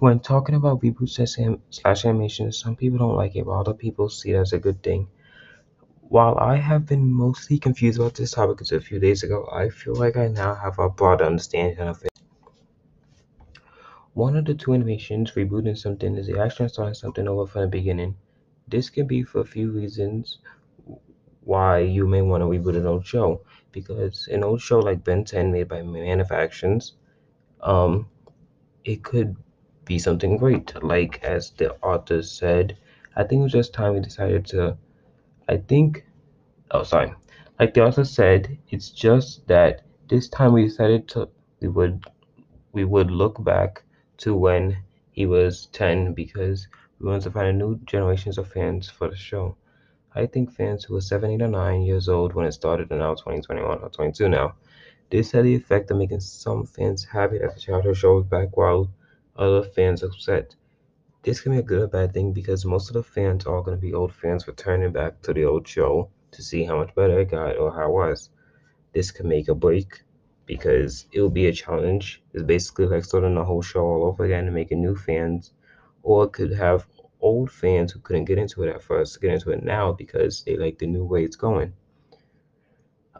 When talking about reboots slash animations, some people don't like it, while other people see it as a good thing. While I have been mostly confused about this topic until a few days ago, I feel like I now have a broader understanding of it. One of the two animations, rebooting something, is the action of starting something over from the beginning. This can be for a few reasons why you may want to reboot an old show. Because an old show like Ben 10 made by Man of Actions, um, it could be something great. Like as the author said, I think it was just time we decided to. I think, oh sorry, like the author said, it's just that this time we decided to we would we would look back to when he was 10 because we wanted to find a new generations of fans for the show. I think fans who were 7, 8, or 9 years old when it started are now 20, 21, or 22 now. This had the effect of making some fans happy that the childhood show was back while other fans upset. This can be a good or bad thing because most of the fans are going to be old fans returning back to the old show to see how much better it got or how it was. This can make a break because it will be a challenge. It's basically like starting the whole show all over again and making new fans, or it could have old fans who couldn't get into it at first get into it now because they like the new way it's going.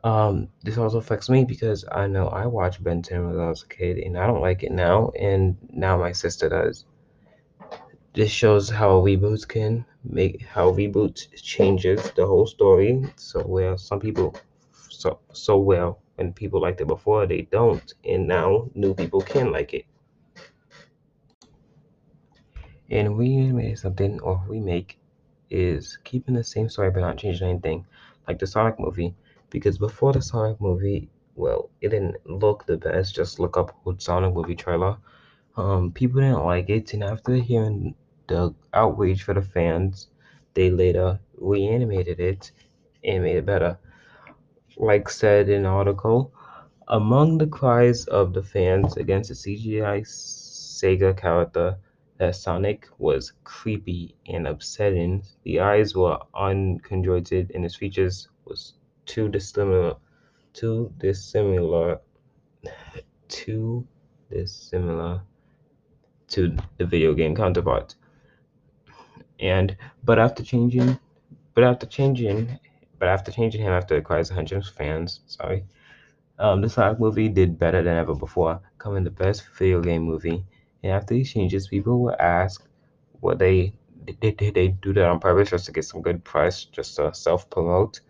Um, this also affects me because I know I watched Ben 10 when I was a kid and I don't like it now, and now my sister does. This shows how reboots can make how reboots changes the whole story so well. Some people so so well and people liked it before they don't, and now new people can like it. And reanimate something or remake is keeping the same story but not changing anything, like the Sonic movie. Because before the Sonic movie, well, it didn't look the best. Just look up old Sonic movie trailer. Um, people didn't like it, and after hearing the outrage for the fans, they later reanimated it and made it better. Like said in an article, among the cries of the fans against the CGI Sega character that Sonic was creepy and upsetting. The eyes were unconjointed and his features was too dissimilar too dissimilar too dissimilar to the video game counterpart. And but after changing but after changing but after changing him after the of hundreds of fans, sorry. Um, the Sonic movie did better than ever before, coming the best video game movie and after these changes, people will ask what they did, did they do that on purpose just to get some good press, just to self promote.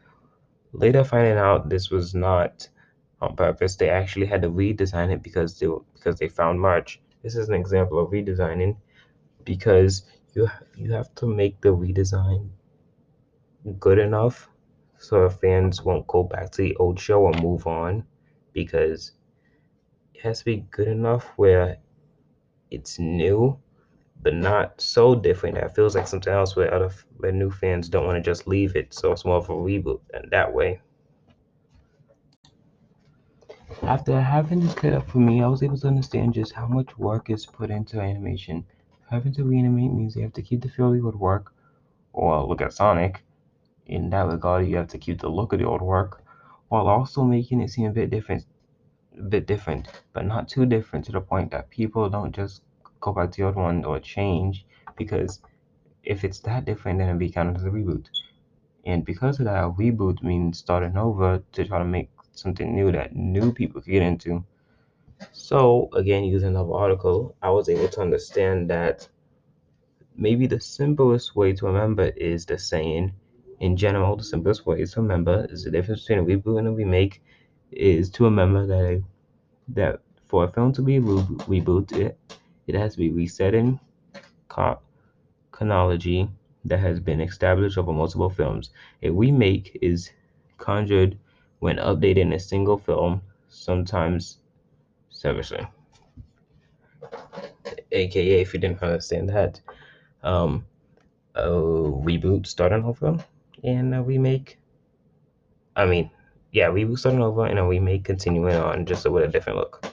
Later, finding out this was not on purpose, they actually had to redesign it because they because they found March. This is an example of redesigning because you you have to make the redesign good enough so fans won't go back to the old show or move on because it has to be good enough where it's new, but not so different that feels like something else where other where new fans don't want to just leave it. So it's more of a reboot and that way. After having this cleared up for me, I was able to understand just how much work is put into animation. Having to reanimate means you have to keep the feel of the old work, or look at Sonic. In that regard, you have to keep the look of the old work, while also making it seem a bit different a bit different, but not too different to the point that people don't just go back to the old one or change because if it's that different, then it'd be kind of a reboot. And because of that, reboot means starting over to try to make something new that new people can get into. So, again, using another article, I was able to understand that maybe the simplest way to remember is the saying, in general, the simplest way to remember is the difference between a reboot and a remake is to remember that that for a film to be re- rebooted, it has to be reset in chronology that has been established over multiple films. A remake is conjured when updating a single film, sometimes severally. AKA, if you didn't understand that, um, a reboot starting over and a remake. I mean, yeah, reboot starting over and a remake continuing on just with a different look.